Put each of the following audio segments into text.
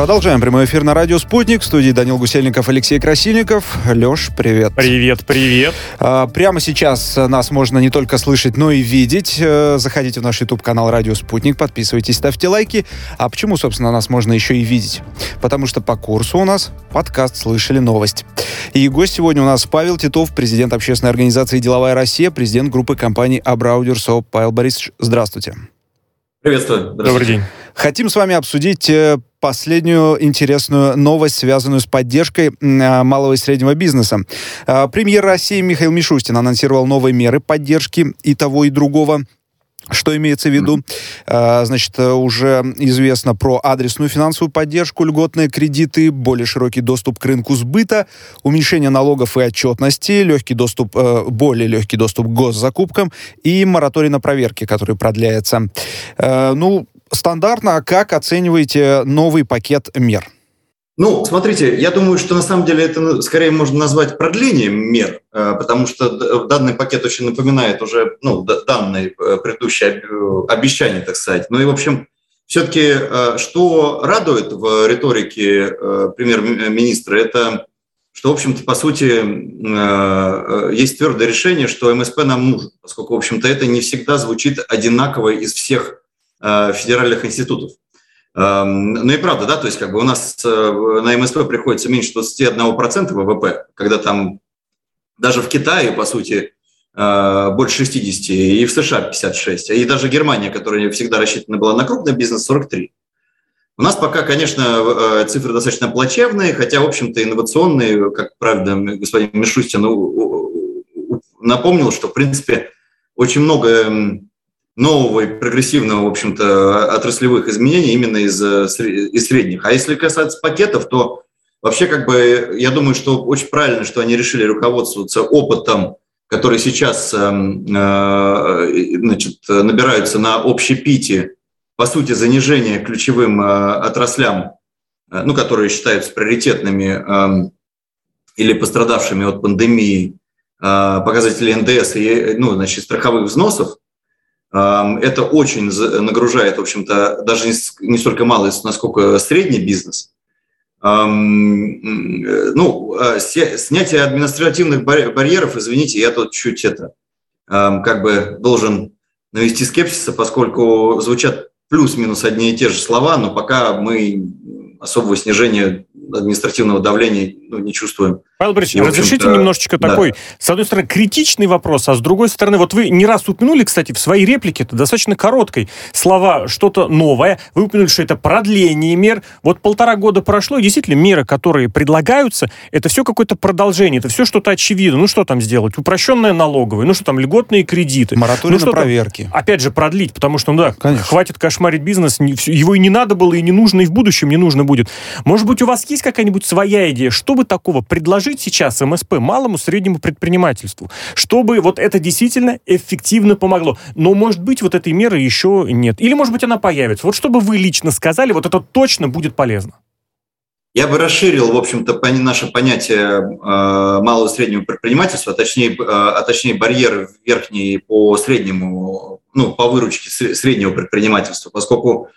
Продолжаем прямой эфир на радио «Спутник». В студии Данил Гусельников, Алексей Красильников. Леш, привет. Привет, привет. А, прямо сейчас нас можно не только слышать, но и видеть. Э, заходите в наш YouTube-канал «Радио Спутник», подписывайтесь, ставьте лайки. А почему, собственно, нас можно еще и видеть? Потому что по курсу у нас подкаст «Слышали новость». И гость сегодня у нас Павел Титов, президент общественной организации «Деловая Россия», президент группы компании «Абраудерсоп». Павел Борисович, здравствуйте. Приветствую. Добрый день. Хотим с вами обсудить э, последнюю интересную новость, связанную с поддержкой э, малого и среднего бизнеса. Э, премьер России Михаил Мишустин анонсировал новые меры поддержки и того, и другого. Что имеется в виду? А, значит, уже известно про адресную финансовую поддержку, льготные кредиты, более широкий доступ к рынку сбыта, уменьшение налогов и отчетности, легкий доступ, более легкий доступ к госзакупкам и мораторий на проверки, который продляется. Ну, стандартно, а как оцениваете новый пакет мер? Ну, смотрите, я думаю, что на самом деле это ну, скорее можно назвать продлением мер, э, потому что данный пакет очень напоминает уже ну, данные э, предыдущие обещания, так сказать. Ну и, в общем, все-таки э, что радует в риторике премьер-министра, это что, в общем-то, по сути, есть твердое решение, что МСП нам нужен, поскольку, в общем-то, это не всегда звучит одинаково из всех Э, федеральных институтов. Эм, ну и правда, да, то есть как бы у нас э, на МСП приходится меньше 21% ВВП, когда там даже в Китае, по сути, э, больше 60, и в США 56, и даже Германия, которая всегда рассчитана была на крупный бизнес, 43. У нас пока, конечно, цифры достаточно плачевные, хотя, в общем-то, инновационные, как правда господин Мишустин напомнил, что, в принципе, очень много нового и прогрессивного, в общем-то, отраслевых изменений именно из, э, из средних. А если касаться пакетов, то вообще как бы я думаю, что очень правильно, что они решили руководствоваться опытом, который сейчас эм, э, значит, набираются на общепите, по сути, занижение ключевым э, отраслям, ну, которые считаются приоритетными эм, или пострадавшими от пандемии, показатели НДС и ну, значит, страховых взносов, это очень нагружает, в общем-то, даже не столько малый, насколько средний бизнес. Ну, а, снятие административных барьеров, извините, я тут чуть это, как бы должен навести скепсиса, поскольку звучат плюс-минус одни и те же слова, но пока мы особого снижения административного давления ну, не чувствуем. Павел Борисович, разрешите немножечко да. такой, с одной стороны, критичный вопрос, а с другой стороны, вот вы не раз упомянули, кстати, в своей реплике, это достаточно короткой, слова «что-то новое», вы упомянули, что это продление мер. Вот полтора года прошло, и действительно меры, которые предлагаются, это все какое-то продолжение, это все что-то очевидно. Ну что там сделать? Упрощенное налоговое, ну что там, льготные кредиты. Мораторий ну, на проверки. Опять же, продлить, потому что, ну да, Конечно. хватит кошмарить бизнес, его и не надо было, и не нужно, и в будущем не нужно будет. Может быть, у вас есть какая-нибудь своя идея, что бы такого предложить сейчас МСП, малому, среднему предпринимательству, чтобы вот это действительно эффективно помогло. Но, может быть, вот этой меры еще нет. Или, может быть, она появится. Вот чтобы вы лично сказали, вот это точно будет полезно. Я бы расширил, в общем-то, наше понятие э, малого и среднего предпринимательства, а точнее, э, а точнее барьеры верхние по среднему, ну, по выручке среднего предпринимательства, поскольку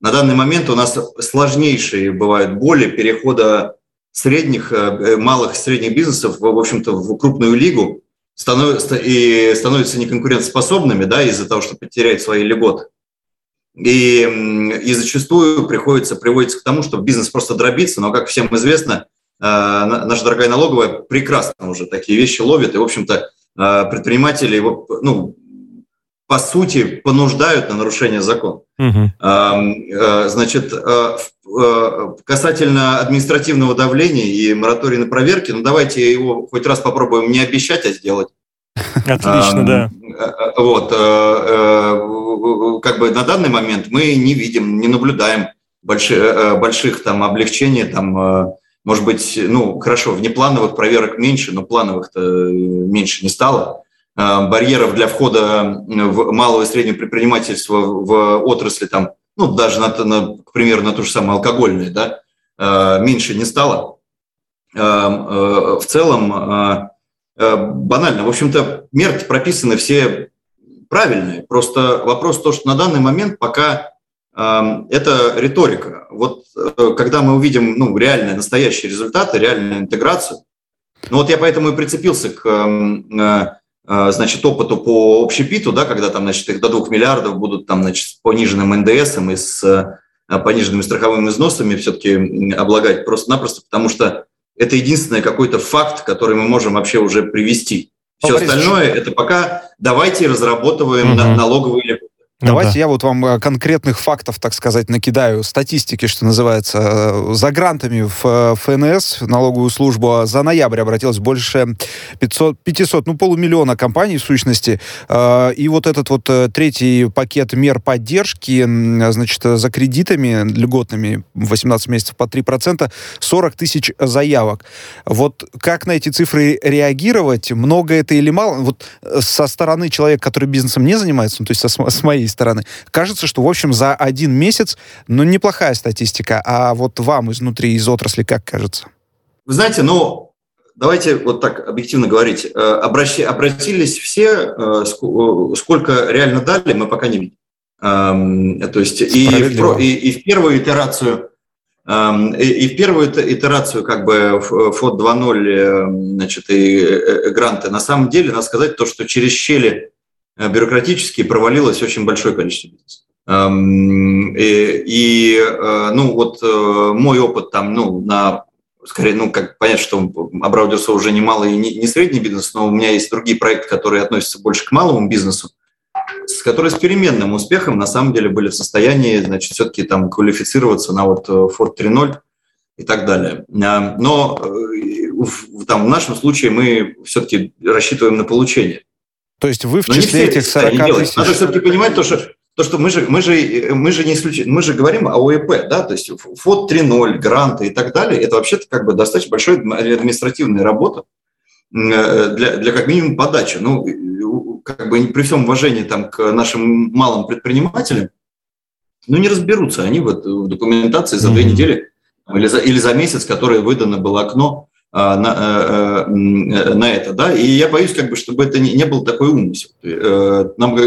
на данный момент у нас сложнейшие бывают боли перехода средних, э, малых и средних бизнесов, в общем-то, в крупную лигу становятся, и становятся неконкурентоспособными да, из-за того, что потеряют свои льготы. И, и зачастую приходится, приводится к тому, что бизнес просто дробится, но, как всем известно, э, наша дорогая налоговая прекрасно уже такие вещи ловит, и, в общем-то, э, предприниматели ну, по сути, понуждают на нарушение закона. Угу. Значит, э, э, касательно административного давления и моратории на проверки, ну давайте его хоть раз попробуем не обещать, а сделать. Отлично, да. Вот, как бы на данный момент мы не видим, не наблюдаем больших, больших там облегчений, там, может быть, ну, хорошо, внеплановых проверок меньше, но плановых-то меньше не стало. Э, барьеров для входа в малое и среднее предпринимательство в отрасли, там, ну, даже, на, на, к примеру, на то же самое алкогольное, да, э, меньше не стало. Э, в целом, банально, в общем-то, меры прописаны все правильные. Просто вопрос то, что на данный момент пока это риторика. Вот э, когда мы увидим ну, реальные, настоящие результаты, реальную интеграцию, ну вот я поэтому и прицепился к э, э, значит, опыту по общепиту, да, когда там, значит, их до 2 миллиардов будут там, значит, с пониженным НДСом и с пониженными страховыми взносами все-таки облагать просто-напросто, потому что это единственный какой-то факт, который мы можем вообще уже привести. Все остальное – это пока давайте разработываем угу. налоговые ну, Давайте да. я вот вам э, конкретных фактов, так сказать, накидаю, статистики, что называется. Э, за грантами в э, ФНС, налоговую службу, а за ноябрь обратилось больше 500, 500 ну, полумиллиона компаний в сущности. И вот этот вот третий пакет мер поддержки, значит, за кредитами льготными 18 месяцев по 3%, 40 тысяч заявок. Вот как на эти цифры реагировать? Много это или мало? Вот со стороны человека, который бизнесом не занимается, ну, то есть с моей стороны. Кажется, что, в общем, за один месяц, ну, неплохая статистика. А вот вам изнутри, из отрасли, как кажется? Вы знаете, ну, давайте вот так объективно говорить. Э, обращи, обратились все, э, э, сколько реально дали, мы пока не видим. Эм, то есть и в, и, и в первую итерацию эм, и в первую итерацию как бы ФОД 2.0 значит, и гранты, на самом деле, надо сказать то, что через щели бюрократически провалилось очень большое количество бизнесов. Эм, и, и э, ну вот э, мой опыт там, ну, на скорее, ну, как понять, что обраудился уже немало и не, не средний бизнес, но у меня есть другие проекты, которые относятся больше к малому бизнесу, с которые с переменным успехом на самом деле были в состоянии, значит, все-таки там квалифицироваться на вот Ford 3.0 и так далее. Но там в нашем случае мы все-таки рассчитываем на получение. То есть вы в Но числе этих 40 тысяч... Надо все-таки понимать то, что то, что мы же, мы же, мы же не исключим, мы же говорим о ОЭП, да, то есть ФОД 3.0, гранты и так далее, это вообще-то как бы достаточно большая административная работа э, для, для как минимум подачи. Ну, как бы при всем уважении там к нашим малым предпринимателям, ну, не разберутся они вот в документации за две недели или за, или за месяц, которое выдано было окно, на, э, э, на это, да, и я боюсь, как бы, чтобы это не, не был такой умысел. Э, нам,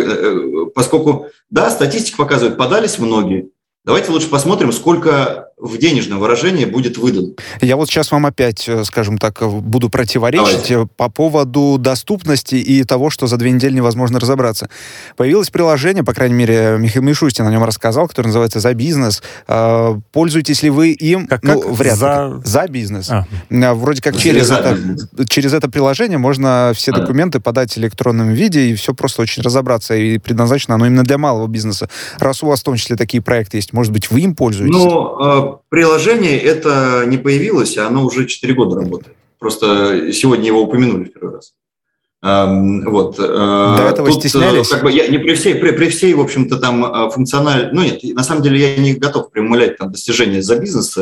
поскольку, да, статистика показывает, подались многие, Давайте лучше посмотрим, сколько в денежном выражении будет выдан. Я вот сейчас вам опять, э, скажем так, э, буду противоречить Давайте. по поводу доступности и того, что за две недели невозможно разобраться. Появилось приложение, по крайней мере, Михаил Мишустин о нем рассказал, которое называется «За бизнес». А, пользуетесь ли вы им? Как, ну, как? вряд ли. За... «За бизнес». А. а вроде как через это, через это приложение можно все документы подать в электронном виде, и все просто очень разобраться. И предназначено оно именно для малого бизнеса. Раз у вас в том числе такие проекты есть, может быть, вы им пользуетесь? Ну, э, приложение это не появилось, а оно уже 4 года работает. Просто сегодня его упомянули в первый раз. Эм, вот. Э, До этого Тут, стеснялись? Как бы, я не при всей, при, при всей, в общем-то, там функциональ... Ну, нет, на самом деле я не готов примулять там достижения за бизнес,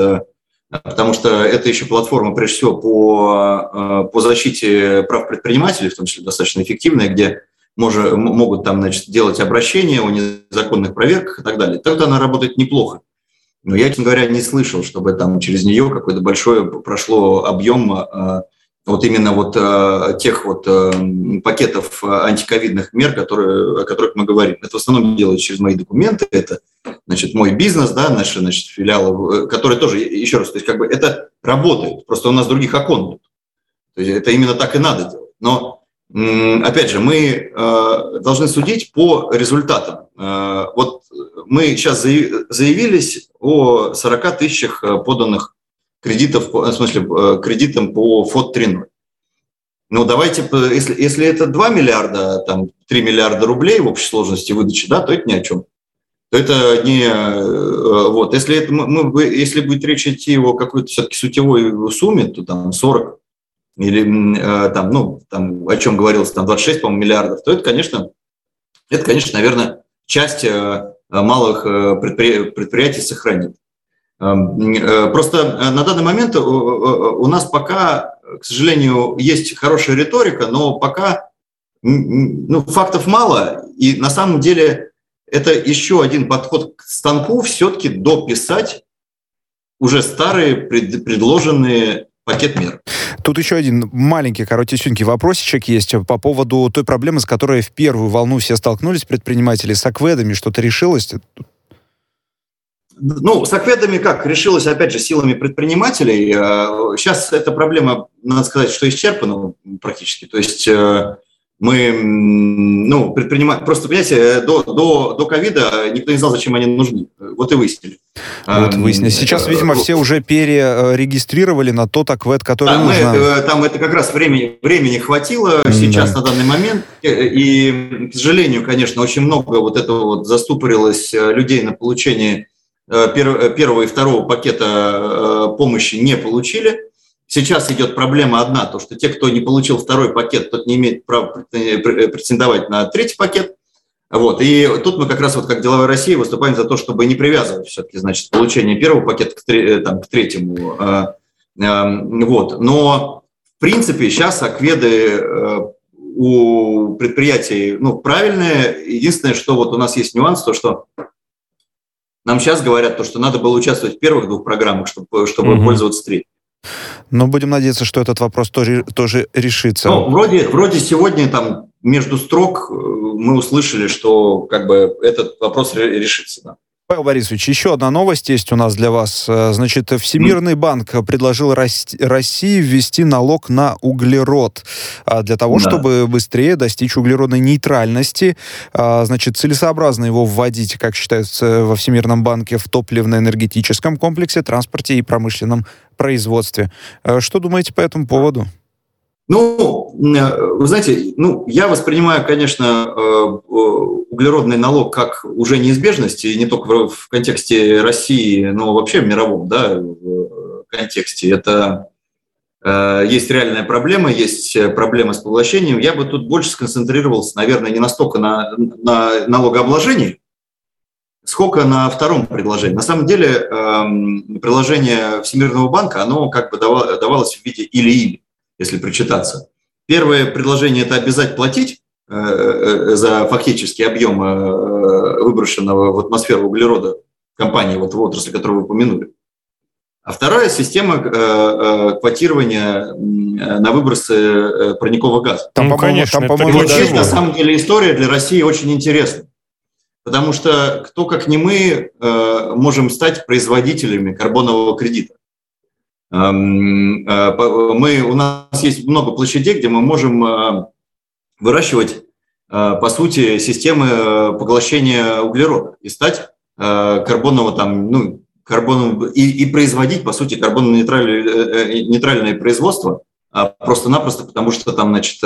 потому что это еще платформа, прежде всего, по, по защите прав предпринимателей, в том числе достаточно эффективная, где может, могут там, значит, делать обращения о незаконных проверках и так далее. Тогда она работает неплохо. Но я, честно говоря, не слышал, чтобы там через нее какой-то большой прошло объем а, вот именно вот а, тех вот а, пакетов антиковидных мер, которые, о которых мы говорим. Это в основном делают через мои документы, это значит, мой бизнес, да, наши значит, филиалы, которые тоже, еще раз, то есть как бы это работает, просто у нас других окон нет. То есть это именно так и надо делать. Но опять же, мы э, должны судить по результатам. Э, вот мы сейчас заявились о 40 тысячах э, поданных кредитов, в смысле, кредитам по ФОД 3.0. Ну, давайте, если, если это 2 миллиарда, там, 3 миллиарда рублей в общей сложности выдачи, да, то это ни о чем. То это не... Вот, если, это, мы, если будет речь идти о какой-то все-таки сутевой сумме, то там 40 или э, там, ну, там, о чем говорилось, там 26, по-моему, миллиардов, то это, конечно, это, конечно, наверное, часть э, малых э, предпри... предприятий сохранит. Эм, просто на данный момент у нас пока, к сожалению, есть хорошая риторика, но пока ну, фактов мало, и на самом деле это еще один подход к станку все-таки дописать уже старые предложенные пакет мер. Тут еще один маленький, коротесенький вопросичек есть по поводу той проблемы, с которой в первую волну все столкнулись предприниматели с акведами. Что-то решилось? Ну, с акведами как? Решилось, опять же, силами предпринимателей. Сейчас эта проблема, надо сказать, что исчерпана практически. То есть мы, ну, предпринимаем, просто, понимаете, до, до, до ковида никто не знал, зачем они нужны. Вот и выяснили. Вот выяснили. Сейчас, видимо, все уже перерегистрировали на тот аквед, который да, нужно. Мы, э, там это как раз времени, времени хватило сейчас да. на данный момент. И, к сожалению, конечно, очень много вот этого вот заступорилось э, людей на получение э, первого и второго пакета помощи не получили. Сейчас идет проблема одна, то что те, кто не получил второй пакет, тот не имеет права претендовать на третий пакет. Вот. И тут мы как раз вот как деловая Россия выступаем за то, чтобы не привязывать все-таки значит, получение первого пакета к, э, там, к третьему. А, вот. Но в принципе сейчас акведы э, у предприятий ну, правильные. Единственное, что вот у нас есть нюанс, то что нам сейчас говорят, то, что надо было участвовать в первых двух программах, чтобы, чтобы угу. пользоваться третьей. Но будем надеяться, что этот вопрос тоже, тоже решится. Ну, вроде, вроде сегодня там между строк э, мы услышали, что как бы этот вопрос решится. Да. Павел Борисович, еще одна новость есть у нас для вас. Э, значит, Всемирный банк предложил России ввести налог на углерод а для того, да. чтобы быстрее достичь углеродной нейтральности. А, значит, целесообразно его вводить, как считается во Всемирном банке, в топливно-энергетическом комплексе, транспорте и промышленном производстве. Э, что думаете по этому поводу? Ну, э, вы знаете, ну, я воспринимаю, конечно, э, углеродный налог как уже неизбежность, и не только в контексте России, но вообще в мировом да, в контексте. Это э, есть реальная проблема, есть проблема с поглощением. Я бы тут больше сконцентрировался, наверное, не настолько на, на налогообложении, сколько на втором предложении. На самом деле, эм, приложение Всемирного банка, оно как бы давалось в виде или-или если прочитаться. Первое предложение – это обязать платить э, э, за фактический объем э, выброшенного в атмосферу углерода компании, вот в отрасли, которую вы упомянули. А вторая система квотирования на выбросы парникового газа. Там, ну, конечно, там, по-моему, вот здесь, на самом деле, история для России очень интересна. Потому что кто, как не мы, можем стать производителями карбонового кредита. Эм, э, мы, у нас есть много площадей, где мы можем э, выращивать, э, по сути, системы поглощения углерода и стать карбоново там, ну, карбоном, и, и производить, по сути, карбонно-нейтральное нейтральное производство, а просто-напросто потому что там, значит,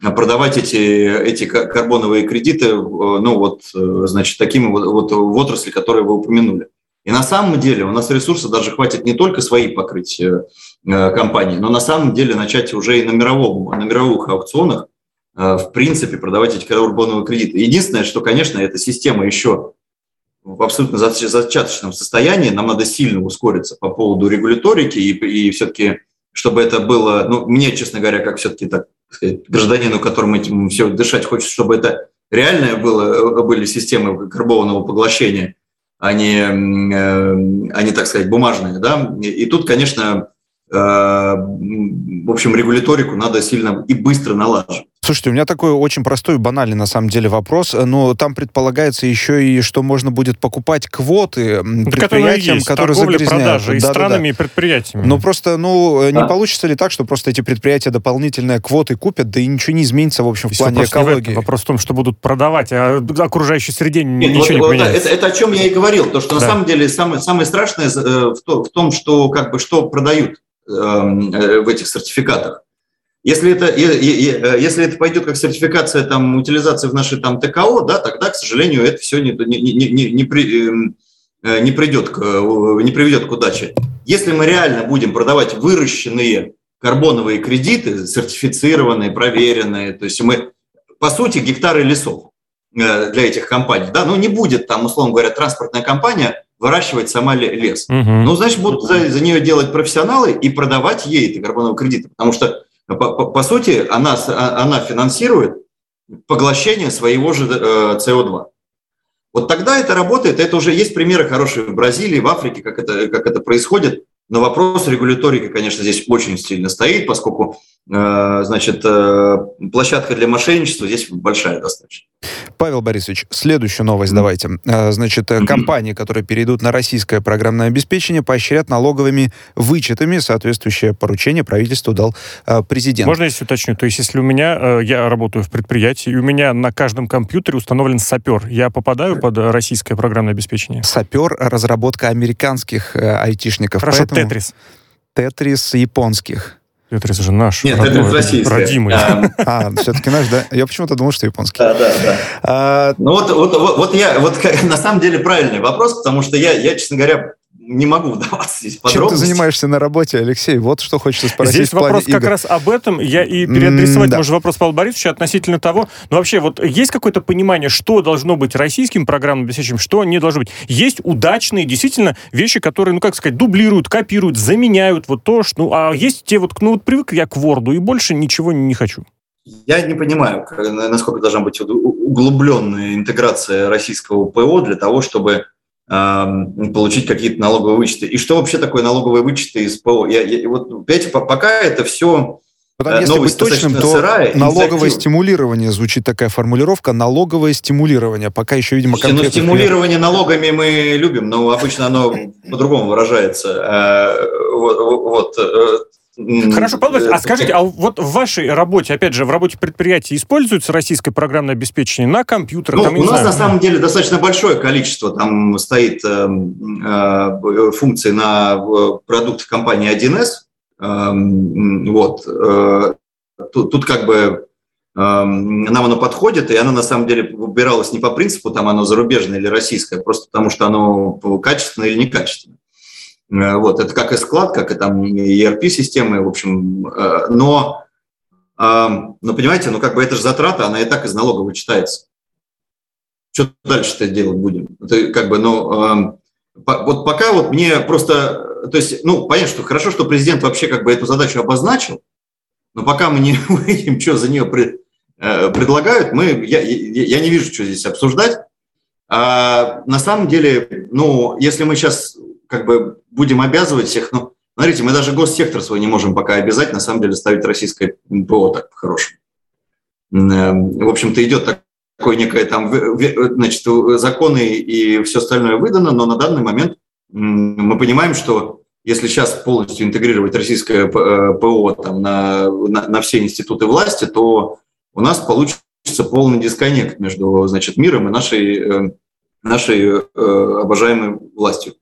продавать эти, эти карбоновые кредиты, ну вот, значит, такими вот, вот в отрасли, которые вы упомянули. И на самом деле у нас ресурсов даже хватит не только свои покрыть э, компании, но на самом деле начать уже и на, мировом, на мировых аукционах э, в принципе продавать эти карбоновые кредиты. Единственное, что, конечно, эта система еще в абсолютно зачаточном состоянии, нам надо сильно ускориться по поводу регуляторики и, и все-таки, чтобы это было, ну, мне, честно говоря, как все-таки так сказать, гражданину, которому этим все дышать хочется, чтобы это реальное было, были системы карбонного поглощения, а не, э, а не так сказать, бумажные. Да? И тут, конечно, э, в общем, регуляторику надо сильно и быстро налаживать. Слушайте, у меня такой очень простой, банальный на самом деле вопрос, но там предполагается еще и, что можно будет покупать квоты предприятиям, есть, которые торговля, загрязняют. Продажи, и да, странами, да, да. и предприятиями. Ну просто, ну, да. не получится ли так, что просто эти предприятия дополнительные квоты купят, да и ничего не изменится, в общем, в плане вопрос экологии? В вопрос в том, что будут продавать, а окружающей среде Нет, ничего вот, не вот, поменяется. Это, это о чем я и говорил, то, что да. на самом деле самое, самое страшное э, в том, что как бы что продают эм, э, в этих сертификатах. Если это, э, если это пойдет как сертификация там, утилизации в нашей там, ТКО, да, тогда, к сожалению, это все не, не, не, не, не, при, эм, э, не, придет к, э, не приведет к удаче. Если мы реально будем продавать выращенные карбоновые кредиты, сертифицированные, проверенные, то есть мы, по сути, гектары лесов для этих компаний, да, ну не будет там, условно говоря, транспортная компания выращивать сама лес. Угу. Ну, значит, будут за, за нее делать профессионалы и продавать ей эти карбоновые кредиты, потому что по, по, по сути, она, а, она финансирует поглощение своего же СО2. Э, вот тогда это работает, это уже есть примеры хорошие в Бразилии, в Африке, как это, как это происходит, но вопрос регуляторики, конечно, здесь очень сильно стоит, поскольку значит, площадка для мошенничества здесь большая достаточно. Павел Борисович, следующую новость давайте. А, значит, э, компании, которые перейдут на российское программное обеспечение, поощрят налоговыми вычетами. Соответствующее поручение правительству дал президент. Можно если уточню? То есть, если у меня, э, я работаю в предприятии, и у меня на каждом компьютере установлен сапер, я попадаю под российское программное обеспечение? Сапер — разработка американских э, айтишников. Хорошо, поэтому... Тетрис. Тетрис японских. Тетрис же наш. Нет, родной, это российский. Родимый. А, а все-таки наш, да? Я почему-то думал, что японский. Да, да, да. А... Ну вот, вот, вот, вот я, вот на самом деле правильный вопрос, потому что я, я честно говоря, не могу вдаваться здесь Чем ты занимаешься на работе, Алексей? Вот что хочется спросить Здесь вопрос как раз об этом. Я и переадресовать, mm, да. может, вопрос Павла Борисовича относительно того, ну вообще, вот есть какое-то понимание, что должно быть российским программным обеспечением, что не должно быть? Есть удачные, действительно, вещи, которые, ну как сказать, дублируют, копируют, заменяют вот то, что... Ну, а есть те вот, ну вот привык я к Word и больше ничего не хочу. Я не понимаю, насколько должна быть углубленная интеграция российского ПО для того, чтобы получить какие-то налоговые вычеты. И что вообще такое налоговые вычеты из ПО? Я, я, вот, понимаете, пока это все Потому, если быть точным, то сырая, налоговое стимулирование звучит такая формулировка. Налоговое стимулирование. Пока еще, видимо, конкретно... Ну, стимулирование налогами мы любим, но обычно оно по-другому выражается. Э, вот, вот э, Хорошо, Павел а скажите, а вот в вашей работе, опять же, в работе предприятия используется российское программное обеспечение на компьютерах? Ну, там, у нас знаю, на самом деле достаточно большое количество. Там стоит э, э, функции на продукты компании 1С. Э, вот. Э, тут, тут как бы э, нам оно подходит, и оно на самом деле выбиралось не по принципу, там оно зарубежное или российское, просто потому что оно качественное или некачественное. Э, вот, это как и склад, как и там ERP-системы, в общем, э, но, но понимаете, ну как бы это же затрата, она и так из налога вычитается. Что дальше-то делать будем? Это как бы, ну, вот пока вот мне просто, то есть, ну, понятно, что хорошо, что президент вообще как бы эту задачу обозначил, но пока мы не увидим, что за нее э, предлагают, мы, я, я не вижу, что здесь обсуждать. А на самом деле, ну, если мы сейчас как бы будем обязывать всех, ну, смотрите, мы даже госсектор свой не можем пока обязать, на самом деле, ставить российское ПО так по-хорошему. Эм, в общем-то, идет такое некое там, значит, законы и все остальное выдано, но на данный момент мы понимаем, что если сейчас полностью интегрировать российское э, ПО там, на, на, на все институты власти, то у нас получится полный дисконнект между значит, миром и нашей, э, нашей э, обожаемой властью.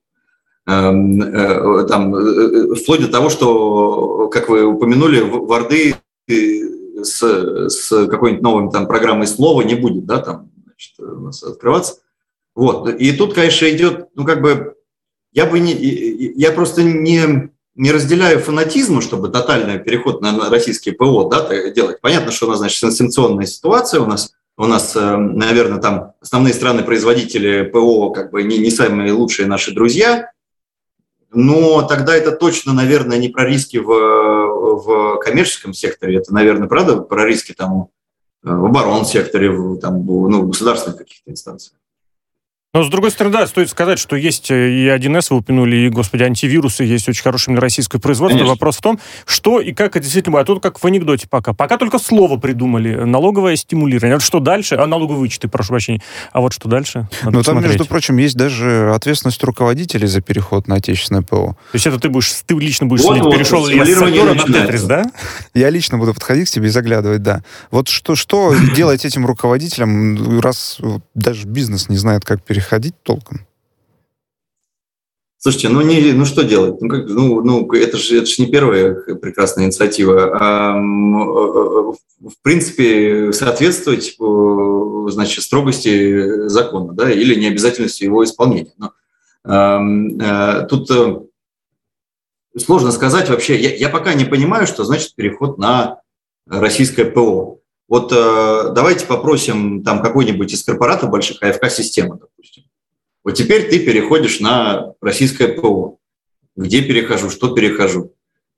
Эм, э, там, э, вплоть до того, что, как вы упомянули, ворды с, с какой-нибудь новой там программой слова не будет, да, там, значит, у нас открываться. Вот. И тут, конечно, идет, ну, как бы, я бы не, я просто не, не разделяю фанатизма, чтобы тотальный переход на российский ПО да, делать. Понятно, что у нас, значит, санкционная ситуация, у нас, у нас, э, наверное, там основные страны-производители ПО как бы не, не самые лучшие наши друзья, но тогда это точно, наверное, не про риски в, в коммерческом секторе, это, наверное, правда, про риски там в оборонном секторе, в, там, ну, в государственных каких-то инстанциях. Но, с другой стороны, да, стоит сказать, что есть э, и 1С, вы упомянули, и, господи, антивирусы, есть очень хорошее российское производство. Конечно. Вопрос в том, что и как это действительно будет. А тут как в анекдоте пока. Пока только слово придумали. Налоговое стимулирование. Вот что дальше? А налоговые вычеты, прошу прощения. А вот что дальше? Надо ну, там, между прочим, есть даже ответственность руководителей за переход на отечественное ПО. То есть это ты будешь, ты лично будешь вот, вот, перешел ли я на Тетрис, да? Я лично буду подходить к тебе и заглядывать, да. Вот что, что делать этим руководителям, раз даже бизнес не знает, как переходить толком? Слушайте, ну, не, ну что делать? Ну, как, ну, ну это же это ж не первая прекрасная инициатива. А, в принципе, соответствовать значит, строгости закона да, или необязательности его исполнения. Но, а, тут э, сложно сказать вообще. Я, я пока не понимаю, что значит переход на российское ПО. Вот э, давайте попросим там какой-нибудь из корпоратов больших АФК-системы, допустим вот теперь ты переходишь на российское ПО. Где перехожу, что перехожу.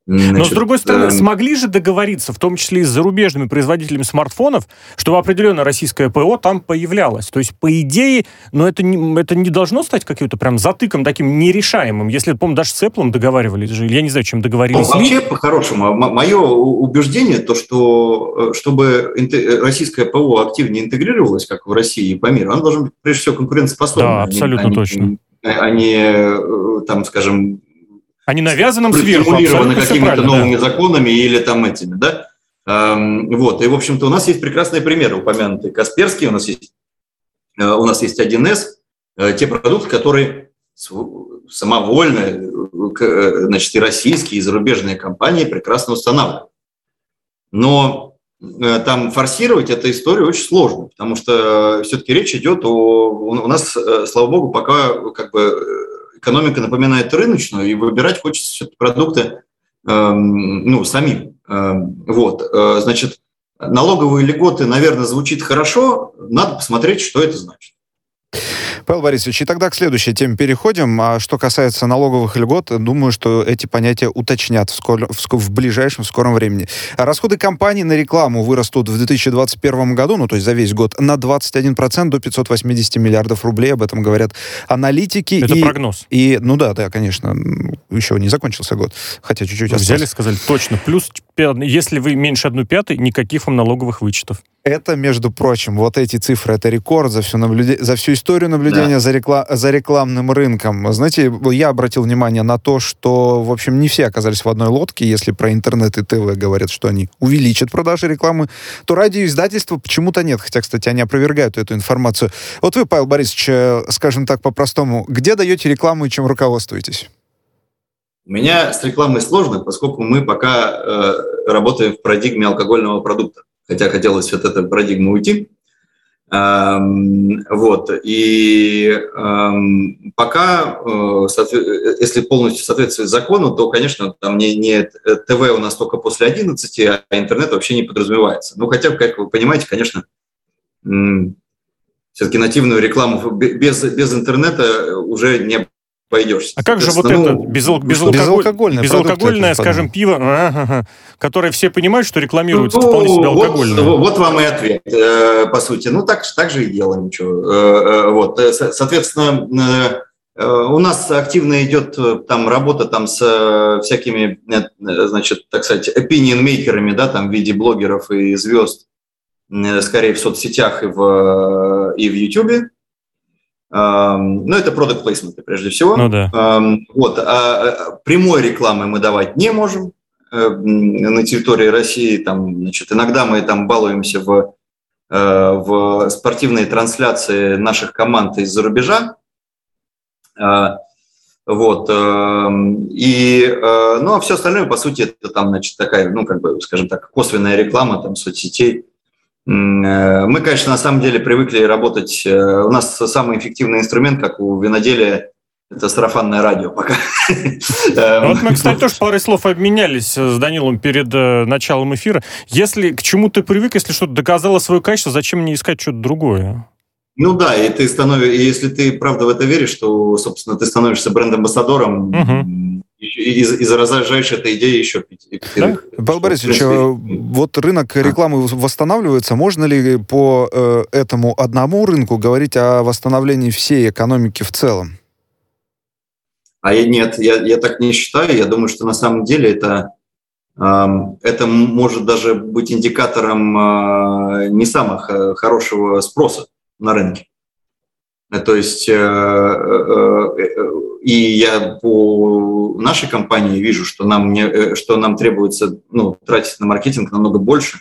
Значит, Но, с другой стороны, э... смогли же договориться, в том числе и с зарубежными производителями смартфонов, чтобы определенно российское ПО там появлялось. То есть, по идее, но это не, это не должно стать каким-то прям затыком таким нерешаемым. Если, помню, даже с Apple договаривались же, я не знаю, чем договорились. Ну, вообще, по-хорошему, мое убеждение, то, что э, чтобы российское ПО активнее интегрировалось, как в России и по миру, оно должно быть, прежде всего, конкурентоспособным. Да, абсолютно а точно. А не, э, там, скажем, они навязанным сверху. какими-то новыми да. законами или там этими, да? Эм, вот, и, в общем-то, у нас есть прекрасные примеры, упомянутые Касперский, у нас есть, э, у нас есть 1С, э, те продукты, которые самовольно, э, значит, и российские, и зарубежные компании прекрасно устанавливают. Но там форсировать эту историю очень сложно, потому что все-таки речь идет о... У нас, слава богу, пока как бы экономика напоминает рыночную, и выбирать хочется продукты эм, ну, самим. Эм, вот, э, значит, налоговые льготы, наверное, звучит хорошо, надо посмотреть, что это значит. Павел Борисович, и тогда к следующей теме переходим. А что касается налоговых льгот, думаю, что эти понятия уточнят в, скор... в, в ближайшем скором времени. Расходы компаний на рекламу вырастут в 2021 году, ну то есть за весь год, на 21% до 580 миллиардов рублей. Об этом говорят аналитики. Это и, прогноз. И, ну да, да, конечно, еще не закончился год, хотя чуть-чуть осталось. Взяли, сказали, точно, плюс, если вы меньше одну пятой, никаких вам налоговых вычетов. Это, между прочим, вот эти цифры, это рекорд за всю, наблюде... за всю историю наблюдения да. за, рекла... за рекламным рынком. Знаете, я обратил внимание на то, что, в общем, не все оказались в одной лодке. Если про интернет и ТВ говорят, что они увеличат продажи рекламы, то радиоиздательства почему-то нет. Хотя, кстати, они опровергают эту информацию. Вот вы, Павел Борисович, э, скажем так по-простому, где даете рекламу и чем руководствуетесь? У меня с рекламой сложно, поскольку мы пока э, работаем в парадигме алкогольного продукта хотя хотелось от этой парадигмы уйти. Вот. И пока, э, если полностью соответствует закону, то, конечно, там не, не ТВ у нас только после 11, а интернет вообще не подразумевается. Ну, хотя, как вы понимаете, конечно, все-таки нативную рекламу без, без интернета уже не пойдешь. А как же вот ну, это безал, безалкогольное, безалкогольное скажем, пиво, ага, которое все понимают, что рекламируется ну, вполне себе алкогольное? Вот, вот вам и ответ, э, по сути. Ну, так, так же и делаем. Что. Э, э, вот. Соответственно, у нас активно идет там работа там с всякими, значит, так сказать, opinion-мейкерами, да, там в виде блогеров и звезд, скорее в соцсетях и в, и в YouTube. Ну, это product placement прежде всего. Ну да. Вот. А, а прямой рекламы мы давать не можем э, на территории России. Там, значит, иногда мы там балуемся в, э, в спортивные трансляции наших команд из-за рубежа. А, вот. И, э, ну, а все остальное, по сути, это там, значит, такая, ну, как бы, скажем так, косвенная реклама там соцсетей мы, конечно, на самом деле привыкли работать. Э, у нас самый эффективный инструмент, как у виноделия, это сарафанное радио пока. Эм. Вот мы, кстати, тоже парой слов обменялись с Данилом перед э, началом эфира. Если к чему ты привык, если что-то доказало свое качество, зачем мне искать что-то другое? Ну да, и ты становишься, если ты правда в это веришь, что, собственно, ты становишься бренд-амбассадором, угу и, и заражаешь этой идеей еще пятерых. Да? Павел Борисович. Э, вот рынок рекламы восстанавливается. Можно ли по э, этому одному рынку говорить о восстановлении всей экономики в целом? А я, нет, я, я так не считаю. Я думаю, что на самом деле это, э, это может даже быть индикатором э, не самого хорошего спроса на рынке. Э, то есть, э, э, и я по нашей компании вижу, что нам, не, что нам требуется ну, тратить на маркетинг намного больше,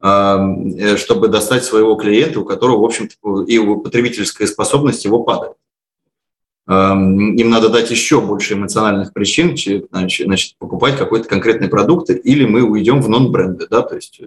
чтобы достать своего клиента, у которого, в общем-то, и потребительская способность его падает. Им надо дать еще больше эмоциональных причин, значит, покупать какой-то конкретный продукт, или мы уйдем в нон-бренды, да, то есть,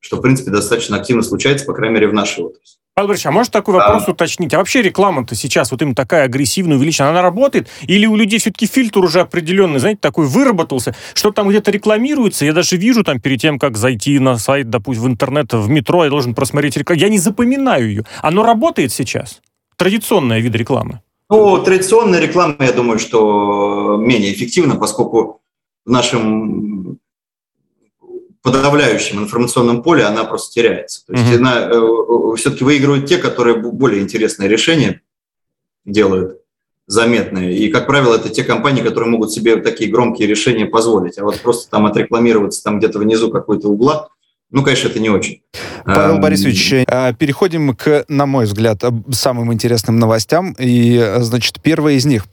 что, в принципе, достаточно активно случается, по крайней мере, в нашей отрасли. Павел Борисович, а может такой вопрос а... уточнить? А вообще реклама-то сейчас вот им такая агрессивная, увеличена, она работает? Или у людей все-таки фильтр уже определенный, знаете, такой выработался, что там где-то рекламируется? Я даже вижу там перед тем, как зайти на сайт, допустим, в интернет, в метро, я должен просмотреть рекламу. Я не запоминаю ее. Оно работает сейчас? Традиционная вид рекламы. Ну, традиционная реклама, я думаю, что менее эффективна, поскольку в нашем подавляющем информационном поле она просто теряется. То есть mm-hmm. она, э, все-таки выигрывают те, которые более интересные решения делают заметные. И, как правило, это те компании, которые могут себе такие громкие решения позволить. А вот просто там отрекламироваться там где-то внизу какой-то угла, ну, конечно, это не очень. Павел Борисович, а, переходим к, на мой взгляд, самым интересным новостям. И, значит, первая из них.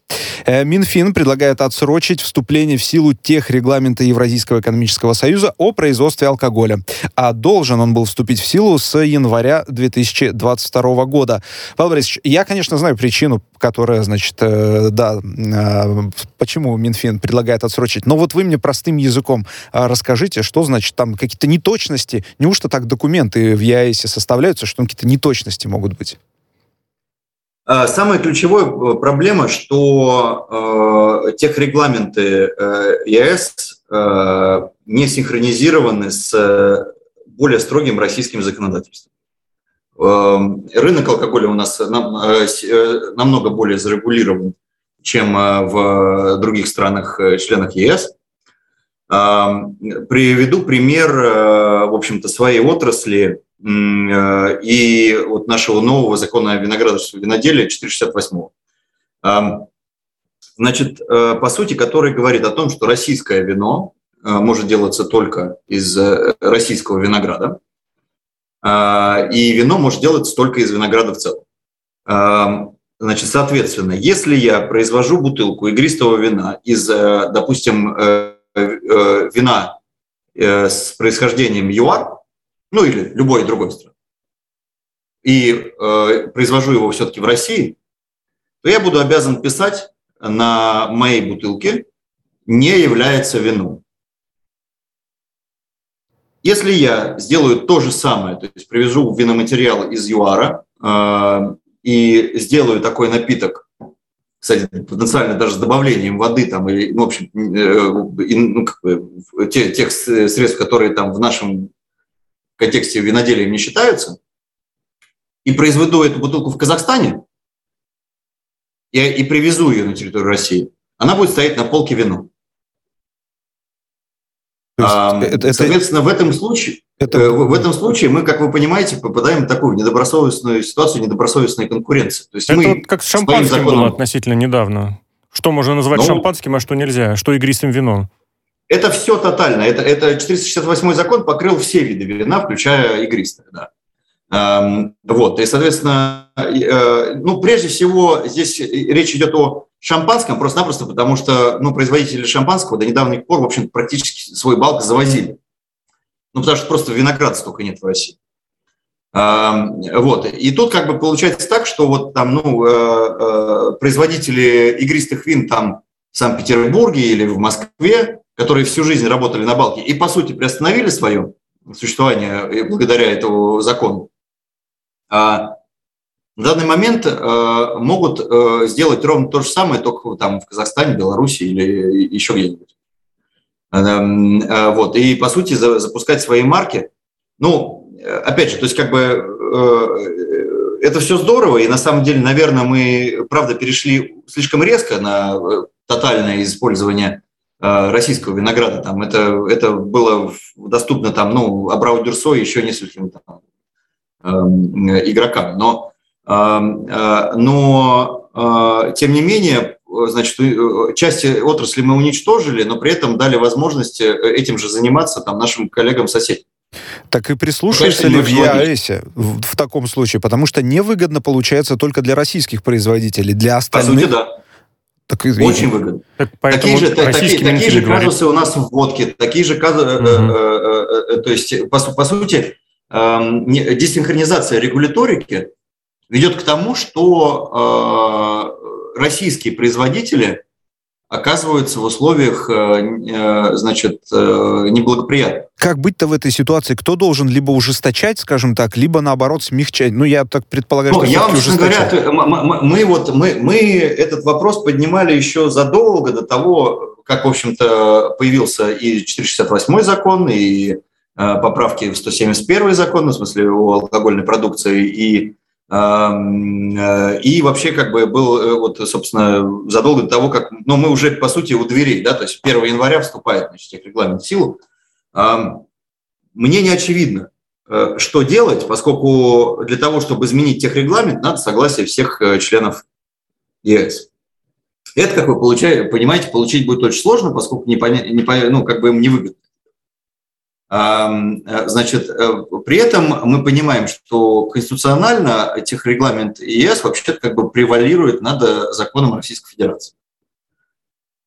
Э, Минфин предлагает отсрочить вступление в силу тех регламента Евразийского экономического союза о производстве алкоголя. А должен он был вступить в силу с января 2022 года. Павел Борисович, я, конечно, знаю причину, которая, значит, э, да, э, почему Минфин предлагает отсрочить. Но вот вы мне простым языком расскажите, что значит там какие-то неточности. Неужто так документы в ЕАЭСе составляются, что какие-то неточности могут быть? А, самая ключевая э, проблема, что э, техрегламенты э, ЕС э, не синхронизированы с более строгим российским законодательством. Э, рынок алкоголя у нас нам, э, э намного более зарегулирован, чем э, в других странах, членах ЕС. Приведу пример, э, в общем-то, своей отрасли – Э, и вот нашего нового закона о виноградарстве и виноделии 468. Значит, э, по сути, который говорит о том, что российское вино может делаться только из российского винограда, и вино может делаться только из винограда в целом. Значит, соответственно, если я произвожу бутылку игристого вина из, допустим, вина с происхождением ЮАР, ну или любой другой страны, и э, произвожу его все-таки в России, то я буду обязан писать на моей бутылке не является вином. Если я сделаю то же самое, то есть привяжу виноматериал из ЮАРа э, и сделаю такой напиток, кстати, потенциально даже с добавлением воды там или, в общем, э, ну, как бы, тех, тех средств, которые там в нашем контексте виноделия не считаются, и произведу эту бутылку в Казахстане и, и привезу ее на территорию России, она будет стоять на полке вино. А, это, соответственно, это, в этом случае, это... Э, в, этом случае мы, как вы понимаете, попадаем в такую недобросовестную ситуацию недобросовестной конкуренции. То есть это мы как с шампанским законом... было относительно недавно. Что можно назвать ну, шампанским, а что нельзя? Что игристым вином? Это все тотально. Это, это 468 закон покрыл все виды вина, включая игристое. Да. Эм, вот, и, соответственно, э, ну, прежде всего, здесь речь идет о шампанском, просто-напросто потому что, ну, производители шампанского до недавних пор, в общем практически свой балк завозили. Ну, потому что просто винограда столько нет в России. Вот, и тут как бы получается так, что вот там, ну, э, э, производители игристых вин там в Санкт-Петербурге или в Москве, которые всю жизнь работали на балке и, по сути, приостановили свое существование благодаря этому закону, а в данный момент э, могут э, сделать ровно то же самое, только там в Казахстане, Беларуси или еще где-нибудь. Эм, э, вот, и, по сути, запускать свои марки. Ну, опять же, то есть как бы это все здорово, и на самом деле, наверное, мы, правда, перешли слишком резко на тотальное использование Э, российского винограда. Там это, это было доступно там, ну, Абрау Дюрсо еще нескольким там, э, игрокам. Но, эм, э, но э, тем не менее, значит, э, части отрасли мы уничтожили, но при этом дали возможность э, этим же заниматься там, нашим коллегам-соседям. Так и прислушиваются ли в ЕАЭСе в, в таком случае? Потому что невыгодно получается только для российских производителей, для остальных... По сути, да. Так, Очень выгодно. Так, такие же, такие, такие же казусы у нас в водке, такие же казусы, угу. э, э, э, то есть, по, по сути, э, десинхронизация регуляторики ведет к тому, что э, российские производители оказываются в условиях, э, э, значит, неблагоприятных. Как быть-то в этой ситуации? Кто должен либо ужесточать, скажем так, либо наоборот смягчать? Ну, я так предполагаю, ну, что я вам, честно говоря, мы вот мы, мы этот вопрос поднимали еще задолго до того, как, в общем-то, появился и 468 закон, и поправки в 171 закон, в смысле о алкогольной продукции, и И вообще как бы был, вот, собственно, задолго до того, как, ну, мы уже, по сути, у дверей, да, то есть 1 января вступает, значит, регламент в силу. Мне не очевидно, Э, что делать, поскольку для того, чтобы изменить техрегламент, надо согласие всех э, членов ЕС. Это, как вы получаете, понимаете, получить будет очень сложно, поскольку не, поня, не, ну, как бы им не выгодно. Э, значит, при этом мы понимаем, что конституционально техрегламент ЕС вообще как бы превалирует над законом Российской Федерации.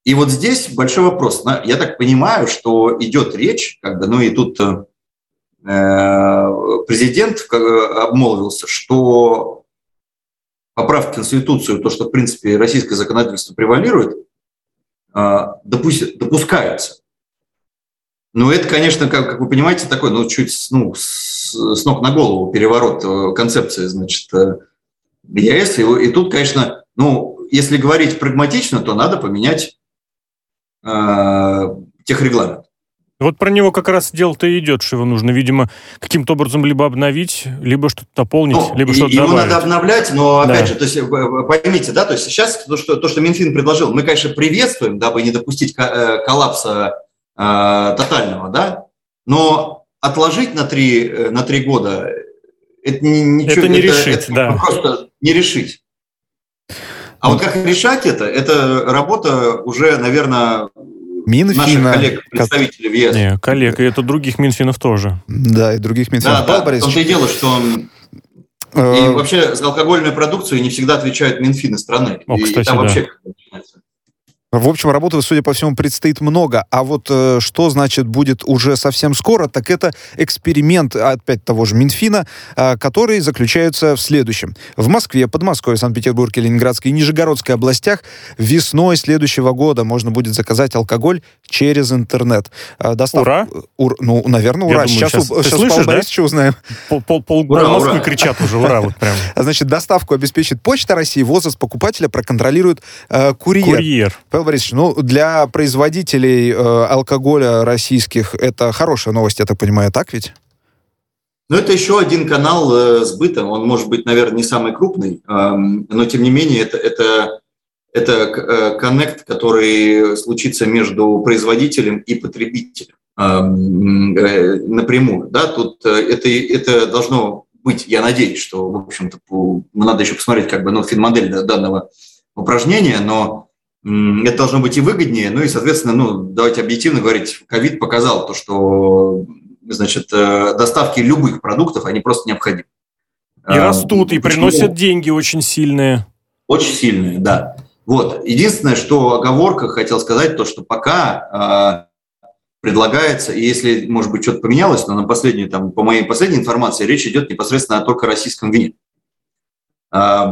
И вот здесь большой вопрос. Я так понимаю, что идет речь, как бы, ну и тут Э, президент обмолвился, что поправки в Конституцию, то, что, в принципе, российское законодательство превалирует, э, допускаются. Но это, конечно, как, как вы понимаете, такой, ну, чуть ну, с, с ног на голову переворот э, концепции, значит, ЕС. И, и тут, конечно, ну, если говорить прагматично, то надо поменять э, техрегламент. Вот про него как раз дело-то и идет, что его нужно, видимо, каким-то образом либо обновить, либо что-то дополнить, ну, либо что-то Его добавить. надо обновлять, но, опять да. же, то есть, поймите, да, то есть сейчас то что, то, что Минфин предложил, мы, конечно, приветствуем, дабы не допустить э, коллапса э, тотального, да, но отложить на три, э, на три года это ничего... Это не это, решить, это да. Просто не решить. А вот как решать это, это работа уже, наверное, Минфина. Наших коллег, представителей ЕС. Не, коллег, и это других Минфинов тоже. Да, и других Минфинов. Да, да, в том-то и дело, что он... Э, и вообще за алкогольную продукцию не всегда отвечают Минфины страны. О, кстати, и там да. вообще в общем, работы, судя по всему, предстоит много. А вот э, что, значит, будет уже совсем скоро, так это эксперимент опять того же Минфина, э, который заключается в следующем. В Москве, Подмосковье, Санкт-Петербурге, Ленинградской и Нижегородской областях весной следующего года можно будет заказать алкоголь через интернет. Э, достав... Ура! Ур... Ну, наверное, ура. Я сейчас, сейчас, у... сейчас слышишь, Павла да? узнаем. Пол, пол, пол Москвы кричат уже, ура, вот прям. Значит, доставку обеспечит Почта России, возраст покупателя проконтролирует э, курьер. Курьер. Павел Борисович, ну, для производителей э, алкоголя российских это хорошая новость, я так понимаю, так ведь? Ну, это еще один канал э, сбыта. Он может быть, наверное, не самый крупный, э, но тем не менее это, это, это э, коннект, который случится между производителем и потребителем эм, э, напрямую. Да? Тут э, это, это должно быть, я надеюсь, что, в общем-то, по, надо еще посмотреть как бы, ну, финмодель данного упражнения, но это должно быть и выгоднее, ну и, соответственно, ну, давайте объективно говорить, ковид показал то, что значит, доставки любых продуктов, они просто необходимы. И растут, и Почему? приносят деньги очень сильные. Очень сильные, да. Вот. Единственное, что оговорка хотел сказать, то, что пока э, предлагается, и если, может быть, что-то поменялось, но на последнюю, там, по моей последней информации, речь идет непосредственно только о российском вине. Э,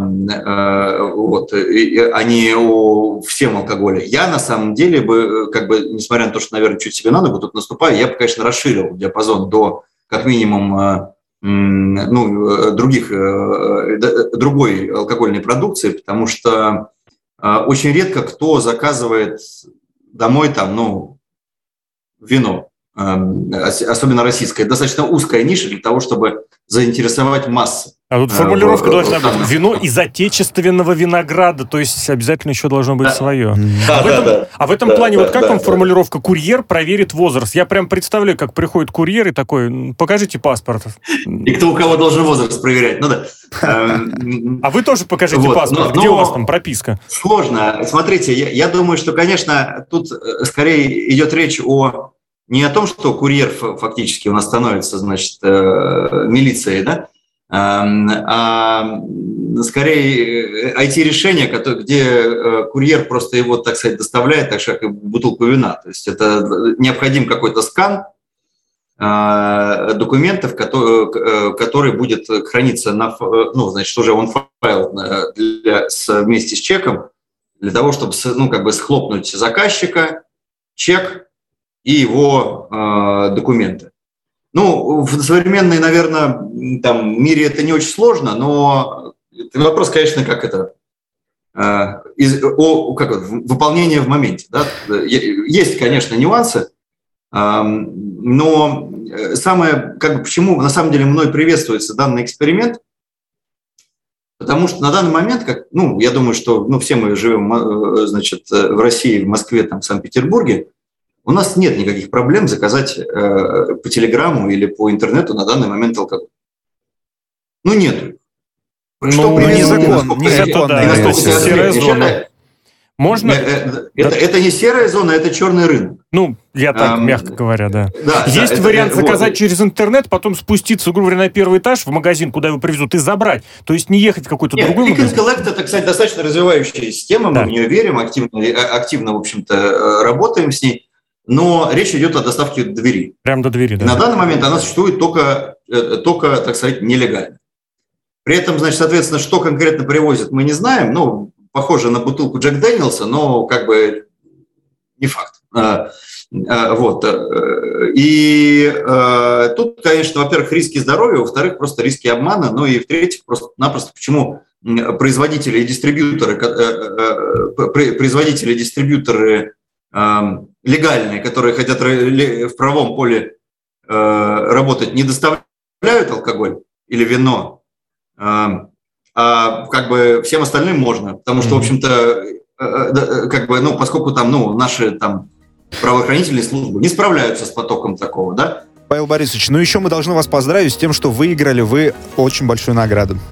вот, а не о всем алкоголе. Я на самом деле бы, как бы, несмотря на то, что, наверное, чуть себе на ногу тут наступаю, я бы, конечно, расширил диапазон до как минимум э, ну, других, э, другой алкогольной продукции, потому что очень редко кто заказывает домой там, ну, вино. Эм, особенно российская, достаточно узкая ниша для того, чтобы заинтересовать массы. А тут формулировка должна быть вино из отечественного винограда, то есть обязательно еще должно быть свое. Да, а, в этом, да, а в этом да, плане, да, вот как да, вам да. формулировка «курьер проверит возраст»? Я прям представляю, как приходит курьер и такой, покажите паспорт. И кто у кого должен возраст проверять, ну да. А вы тоже покажите паспорт, где у вас там прописка? Сложно. Смотрите, я думаю, что, конечно, тут э, скорее идет речь о не о том, что курьер фактически у нас становится, значит, э, милицией, да, а скорее IT-решение, э, где э, курьер просто его, так сказать, доставляет, так же, как бутылку вина. То есть это необходим какой-то скан документов, который, который будет храниться на, ну, значит, уже он файл для, вместе с чеком, для того, чтобы, ну, как бы схлопнуть заказчика, чек, и его э, документы. Ну, в современной, наверное, там, мире это не очень сложно, но вопрос, конечно, как это, э, из, о, как выполнение в моменте. Да? Есть, конечно, нюансы, э, но самое, как почему на самом деле мной приветствуется данный эксперимент, Потому что на данный момент, как, ну, я думаю, что ну, все мы живем э, значит, в России, в Москве, там, в Санкт-Петербурге, у нас нет никаких проблем заказать э, по телеграмму или по интернету на данный момент алкоголь. Ну, нету. Ну, что ну, незаконно. Незаконно. Серая зона. Можно? Э, э, это, да. это не серая зона, это черный рынок. Ну, я так, эм, мягко говоря, да. да Есть да, вариант это, заказать вот. через интернет, потом спуститься, грубо говоря, на первый этаж в магазин, куда его привезут, и забрать. То есть не ехать в какой-то Нет, другой магазин. Collect – это, кстати, достаточно развивающая система, да. мы в нее верим, активно, э, активно, в общем-то, работаем с ней. Но речь идет о доставке до двери. Прямо до двери, да. на данный момент она существует только, только, так сказать, нелегально. При этом, значит, соответственно, что конкретно привозят, мы не знаем. Ну, похоже на бутылку Джек Дэниелса, но как бы не факт. А, а, вот. Э, и э, тут, конечно, во-первых, риски здоровья, во-вторых, просто риски обмана, ну и в-третьих, просто-напросто почему производители и дистрибьюторы, э, производители и дистрибьюторы легальные, которые хотят в правом поле работать, не доставляют алкоголь или вино, а как бы всем остальным можно, потому что, в общем-то, э, э, как бы, ну, поскольку там, ну, наши там правоохранительные службы не справляются с потоком такого, да, Павел Борисович, ну еще мы должны вас поздравить с тем, что выиграли вы очень большую награду.